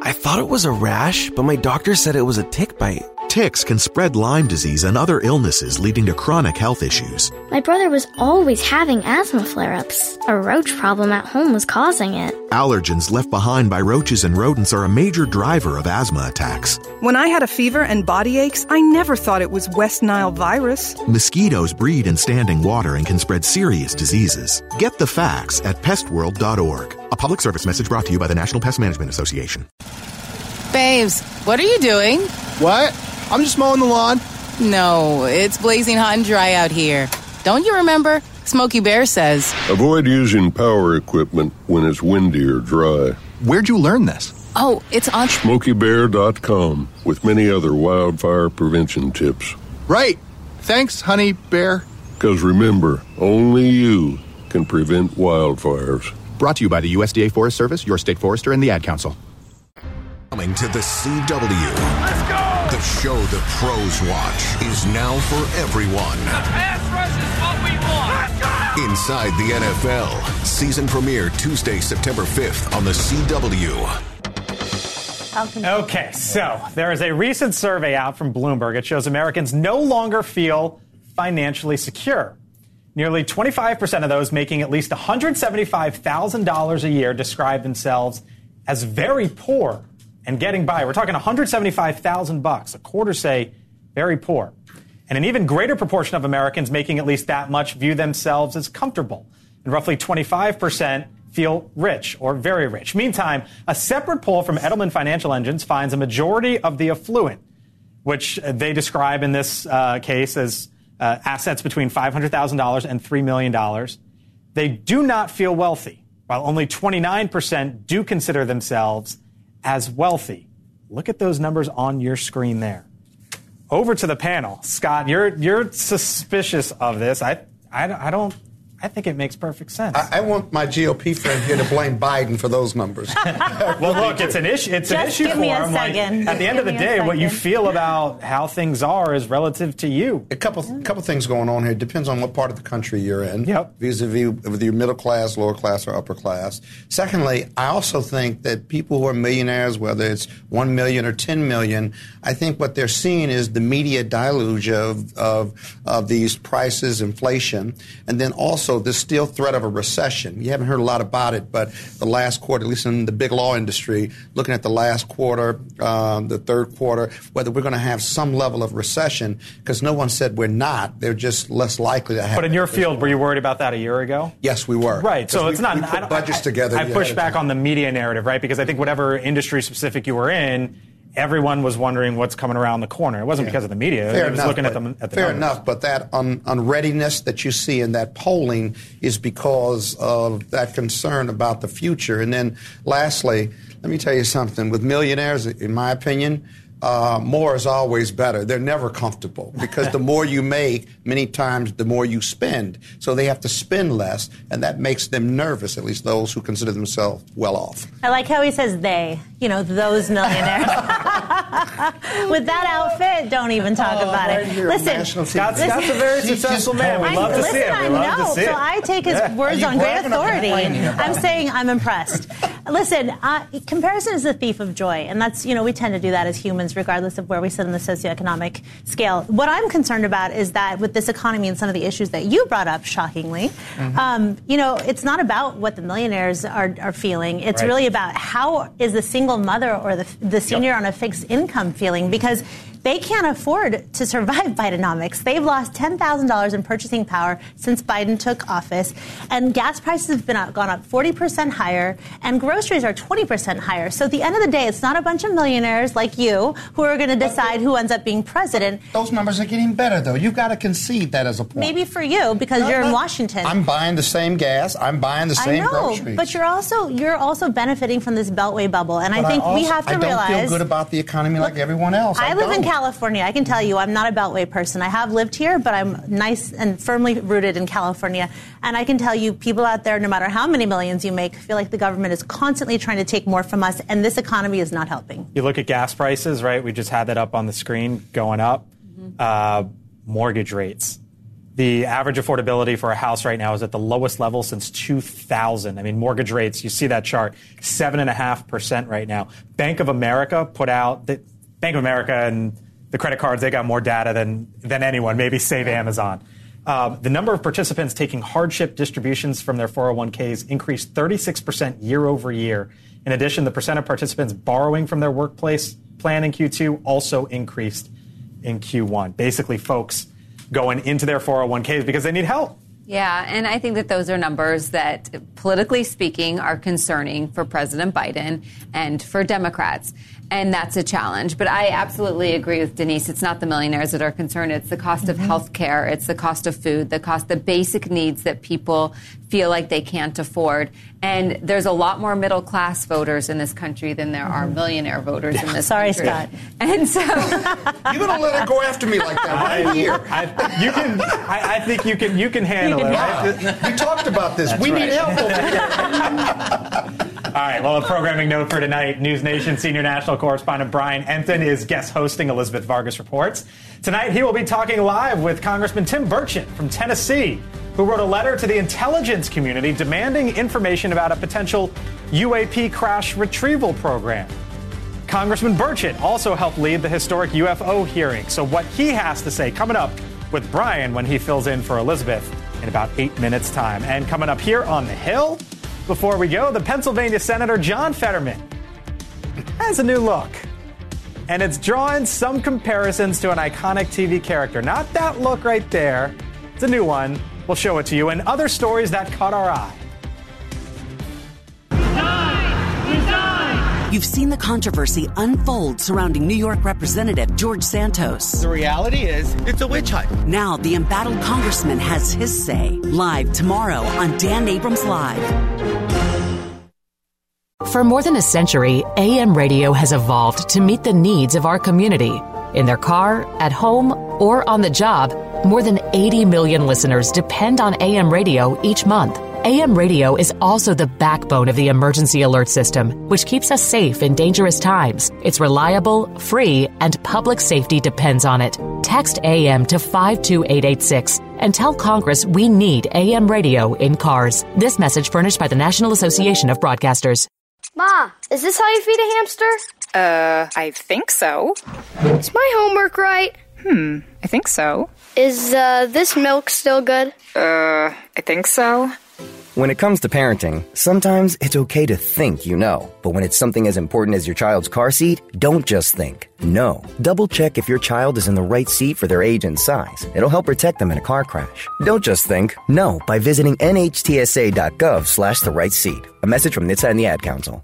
I thought it was a rash, but my doctor said it was a tick bite. Ticks can spread Lyme disease and other illnesses leading to chronic health issues. My brother was always having asthma flare ups. A roach problem at home was causing it. Allergens left behind by roaches and rodents are a major driver of asthma attacks. When I had a fever and body aches, I never thought it was West Nile virus. Mosquitoes breed in standing water and can spread serious diseases. Get the facts at pestworld.org. A public service message brought to you by the National Pest Management Association. Babes, what are you doing? What? I'm just mowing the lawn. No, it's blazing hot and dry out here. Don't you remember? Smokey Bear says. Avoid using power equipment when it's windy or dry. Where'd you learn this? Oh, it's on SmokeyBear.com with many other wildfire prevention tips. Right. Thanks, honey bear. Because remember, only you can prevent wildfires. Brought to you by the USDA Forest Service, your state forester, and the Ad Council. Coming to the CW. Let's go! The show the pros watch is now for everyone. The pass rush is what we want. Inside the NFL. Season premiere Tuesday, September 5th on the CW. Okay, so there is a recent survey out from Bloomberg. It shows Americans no longer feel financially secure. Nearly 25% of those making at least $175,000 a year describe themselves as very poor and getting by. We're talking 175,000 bucks. A quarter say very poor. And an even greater proportion of Americans making at least that much view themselves as comfortable. And roughly 25% feel rich or very rich. Meantime, a separate poll from Edelman Financial Engines finds a majority of the affluent, which they describe in this uh, case as uh, assets between $500,000 and $3 million, they do not feel wealthy, while only 29% do consider themselves as wealthy. Look at those numbers on your screen there. Over to the panel. Scott, you're, you're suspicious of this. I, I, I don't I think it makes perfect sense. I, I, want my GOP friend here to blame Biden for those numbers. well, look, it's an issue. It's Just an issue give for me a him. Like, second. at the end Give of the day, what you feel about how things are is relative to you. A couple, couple things going on here. It depends on what part of the country you're in. Yep. Vis-a-vis whether you're middle class, lower class, or upper class. Secondly, I also think that people who are millionaires, whether it's one million or ten million, I think what they're seeing is the media deluge of of, of these prices, inflation, and then also the still threat of a recession. You haven't heard a lot about it, but the last quarter, at least in the big law industry, looking at the last quarter, um, the third quarter, whether we're going to have some level of recession, because no one said we're not. They're just less likely to have. But in your field, were you worried about that a year ago? Yes, we were. Right. So Because it's not. we put I budgets I- together I push back on the media narrative, right? Because I think whatever industry specific you were in, everyone was wondering what's coming around the corner. It wasn't because of the media. Fair it was enough, looking at but- them at the fair numbers. enough, but that un- unreadiness that you see in that polling is because of that concern about the future. And then, lastly, let me tell you something. With millionaires, in my opinion, uh, more is always better. They're never comfortable because the more you make, many times the more you spend. So they have to spend less, and that makes them nervous. At least those who consider themselves well off. I like how he says they, you know, those millionaires. With that outfit, don't even talk Oh, about right it. listen. Scott's, Scott's a very successful man. We love to you. see Listen, it. We I love know, to see so. I take his Yeah. words on great authority. I'm saying I'm impressed. Listen, uh, comparison is the thief of joy, and that's you know we tend to do that as humans, regardless of where we sit on the socioeconomic scale. What I'm concerned about is that with this economy and some of the issues that you brought up, shockingly, Mm-hmm. um, you know, it's not about what the millionaires are, are feeling. It's Right. really about how is the single mother or the, the senior on a fixed income feeling because they can't afford to survive Bidenomics. They've lost $10,000 in purchasing power since Biden took office, and gas prices have been up, gone up 40% higher, and groceries are 20% higher. So at the end of the day, it's not a bunch of millionaires like you who are going to decide who ends up being president. Those numbers are getting better, though. You've got to concede that as a point. Maybe for you because you're in Washington. I'm buying the same gas. I'm buying the same I know, groceries. but you're also you're also benefiting from this beltway bubble, and But I think we also- have to I don't realize. feel good about the economy like everyone else. I, live in don't. California. I can tell you, I'm not a Beltway person. I have lived here, but I'm nice and firmly rooted in California. And I can tell you, people out there, no matter how many millions you make, feel like the government is constantly trying to take more from us, and this economy is not helping. You look at gas prices, right? We just had that up on the screen going up. Uh, mortgage rates. The average affordability for a house right now is at the lowest level since 2000. I mean, mortgage rates, you see that chart, 7.5% right now. Bank of America put out that Bank of America and the credit cards, they got more data than, than anyone, maybe save Amazon. Uh, the number of participants taking hardship distributions from their 401ks increased 36% year over year. In addition, the percent of participants borrowing from their workplace plan in Q2 also increased in Q1. Basically, folks going into their 401ks because they need help. Yeah, and I think that those are numbers that, politically speaking, are concerning for President Biden and for Democrats. And that's a challenge. But I absolutely agree with Denise. It's not the millionaires that are concerned. It's the cost of mm-hmm. health care. It's the cost of food, the cost, the basic needs that people feel like they can't afford. And there's a lot more middle class voters in this country than there are mm-hmm. millionaire voters in this Sorry, country. Scott. And so You're going to let her go after me like that right here. I, you can. I, I think you can. You can handle You it. right? We talked about this. That's we right. need help over here. All right, well, a programming note for tonight News Nation senior national correspondent Brian Entin is guest hosting Elizabeth Vargas Reports. Tonight, he will be talking live with Congressman Tim Burchett from Tennessee, who wrote a letter to the intelligence community demanding information about a potential UAP crash retrieval program. Congressman Burchett also helped lead the historic UFO hearing. So, what he has to say coming up with Brian when he fills in for Elizabeth in about eight minutes' time. And coming up here on the Hill, before we go, the Pennsylvania Senator John Fetterman has a new look. And it's drawing some comparisons to an iconic TV character. Not that look right there, it's a new one. We'll show it to you and other stories that caught our eye. You've seen the controversy unfold surrounding New York Representative George Santos. The reality is, it's a witch hunt. Now, the embattled congressman has his say. Live tomorrow on Dan Abrams Live. For more than a century, AM radio has evolved to meet the needs of our community. In their car, at home, or on the job, more than 80 million listeners depend on AM radio each month. AM radio is also the backbone of the emergency alert system, which keeps us safe in dangerous times. It's reliable, free, and public safety depends on it. Text AM to 52886 and tell Congress we need AM radio in cars. This message furnished by the National Association of Broadcasters. Ma, is this how you feed a hamster? Uh, I think so. Is my homework right? Hmm, I think so. Is uh, this milk still good? Uh, I think so. When it comes to parenting, sometimes it's okay to think you know. But when it's something as important as your child's car seat, don't just think. No. Double check if your child is in the right seat for their age and size. It'll help protect them in a car crash. Don't just think. No by visiting nhtsa.gov slash the right seat. A message from NHTSA and the Ad Council.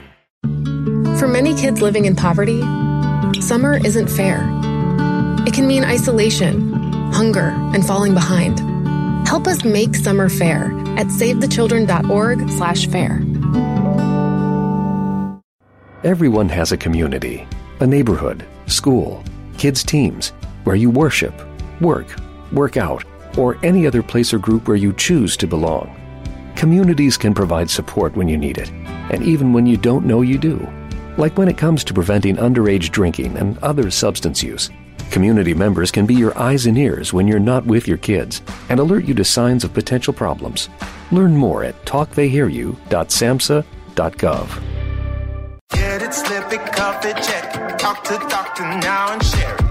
For many kids living in poverty, summer isn't fair. It can mean isolation, hunger, and falling behind. Help us make summer fair at savethechildren.org slash fair. Everyone has a community, a neighborhood, school, kids' teams, where you worship, work, work out, or any other place or group where you choose to belong. Communities can provide support when you need it, and even when you don't know you do. Like when it comes to preventing underage drinking and other substance use. Community members can be your eyes and ears when you're not with your kids and alert you to signs of potential problems. Learn more at talktheyhearyou.samhsa.gov. Get it, slip it, cuff it, check it. Talk to doctor now and share it.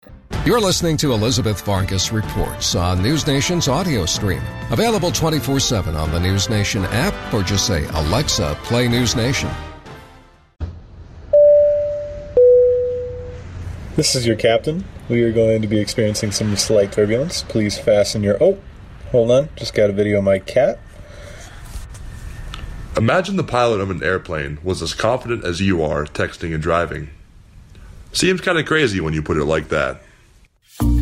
You're listening to Elizabeth Vargas Reports on News Nation's audio stream. Available 24 7 on the News Nation app or just say, Alexa, play News Nation. This is your captain. We are going to be experiencing some slight turbulence. Please fasten your. Oh, hold on. Just got a video of my cat. Imagine the pilot of an airplane was as confident as you are texting and driving. Seems kind of crazy when you put it like that.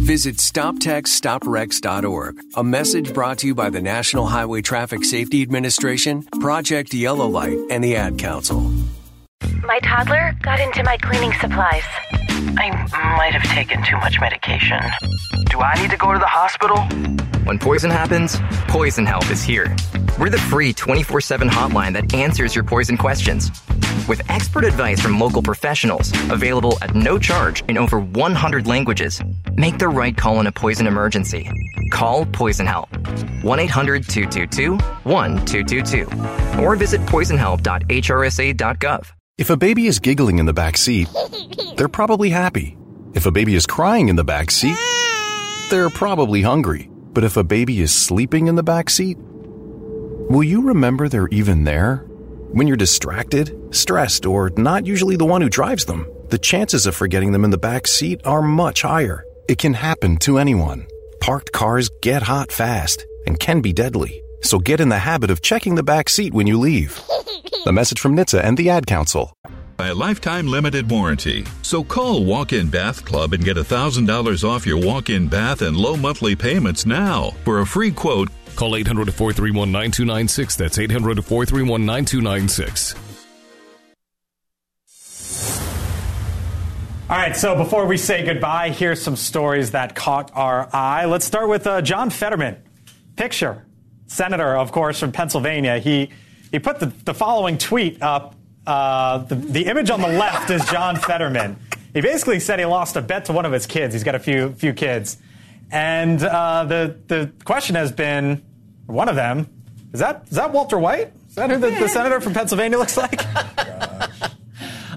Visit StopTextStopWrecks.org. A message brought to you by the National Highway Traffic Safety Administration, Project Yellow Light, and the Ad Council. My toddler got into my cleaning supplies. I might have taken too much medication. Do I need to go to the hospital? When poison happens, Poison Help is here. We're the free 24 7 hotline that answers your poison questions. With expert advice from local professionals, available at no charge in over 100 languages, make the right call in a poison emergency. Call Poison Help. 1 800 222 1222. Or visit poisonhelp.hrsa.gov. If a baby is giggling in the back seat, they're probably happy. If a baby is crying in the back seat, they're probably hungry. But if a baby is sleeping in the back seat, will you remember they're even there? When you're distracted, stressed, or not usually the one who drives them, the chances of forgetting them in the back seat are much higher. It can happen to anyone. Parked cars get hot fast and can be deadly. So get in the habit of checking the back seat when you leave. the message from NHTSA and the Ad Council. By a lifetime limited warranty. So call Walk In Bath Club and get $1,000 off your walk in bath and low monthly payments now. For a free quote, call 800 431 9296. That's 800 431 9296. All right, so before we say goodbye, here's some stories that caught our eye. Let's start with uh, John Fetterman. Picture, senator, of course, from Pennsylvania. He, he put the, the following tweet up. Uh, the, the image on the left is John Fetterman. He basically said he lost a bet to one of his kids. He's got a few, few kids. And uh, the, the question has been one of them is that, is that Walter White? Is that who the, the senator from Pennsylvania looks like?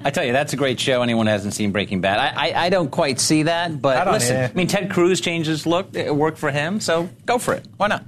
I tell you, that's a great show. Anyone who hasn't seen Breaking Bad, I, I, I don't quite see that. But I listen. I mean, Ted Cruz changed his look. It worked for him, so go for it. Why not?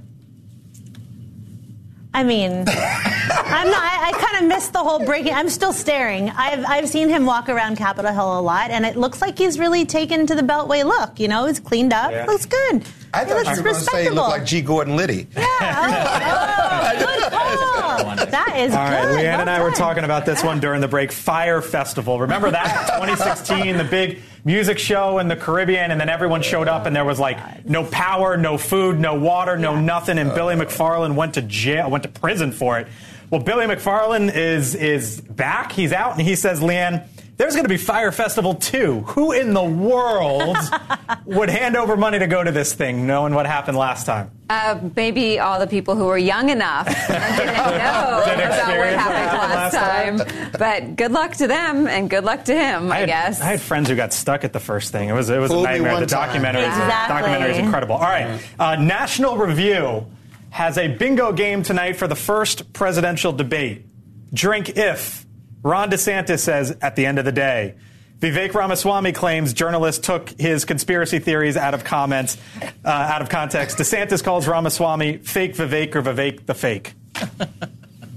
I mean, I'm not. I, I kind of missed the whole breaking. I'm still staring. I've I've seen him walk around Capitol Hill a lot, and it looks like he's really taken to the Beltway look. You know, he's cleaned up. Yeah. Looks good. I He thought looks you were going to say he looked like G. Gordon Liddy. Yeah. Oh, good oh, oh. call. That is All right, good. Leigh-Ann and I Well were talking about this one during the break. Fyre Festival. Remember that? 2016, the big music show in the Caribbean, and then everyone showed up, and there was like no power, no food, no water, no nothing, and Billy uh. McFarland went to jail, went to prison for it. Well, Billy McFarland is is back. He's out, and he says, Leigh-Ann. There's going to be Fyre Festival 2. Who in the world would hand over money to go to this thing, knowing what happened last time? Uh, maybe all the people who were young enough and didn't know about what happened last happened time. But good luck to them and good luck to him, I, had, guess. I had friends who got stuck at the first thing. It was it was Fool a nightmare. The time. documentary is Exactly. documentary is incredible. All right, uh, National Review has a bingo game tonight for the first presidential debate. Drink if Ron DeSantis says at the end of the day. Vivek Ramaswamy claims journalists took his conspiracy theories out of comments, uh, out of context. DeSantis calls Ramaswamy fake Vivek or Vivek the fake.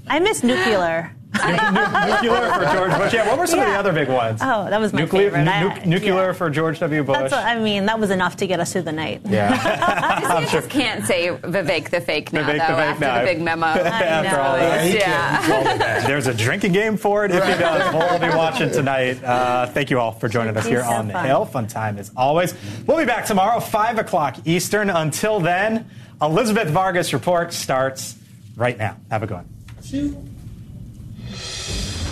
I miss nuclear. Nuclear for George Bush. Yeah, what were some of the other big ones? Oh, that was my nuclear, favorite. nu- I- nu- nuclear for George W. Bush. That's what, I mean, that was enough to get us through the night. Yeah. I just can't say Vivek the fake now, Vivek though, the fake after now. the big memo. After all this. yeah. There's a drinking game for it if he does. We'll all be watching tonight. Uh, thank you all for joining us here so on the fun. Hill. Fun time as always. We'll be back tomorrow, 5 o'clock Eastern. Until then, Elizabeth Vargas Report starts right now. Have a good one.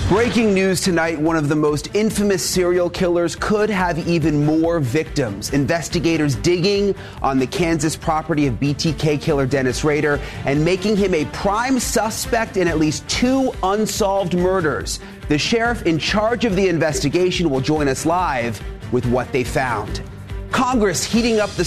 Breaking news tonight one of the most infamous serial killers could have even more victims. Investigators digging on the Kansas property of BTK killer Dennis Rader and making him a prime suspect in at least two unsolved murders. The sheriff in charge of the investigation will join us live with what they found. Congress heating up the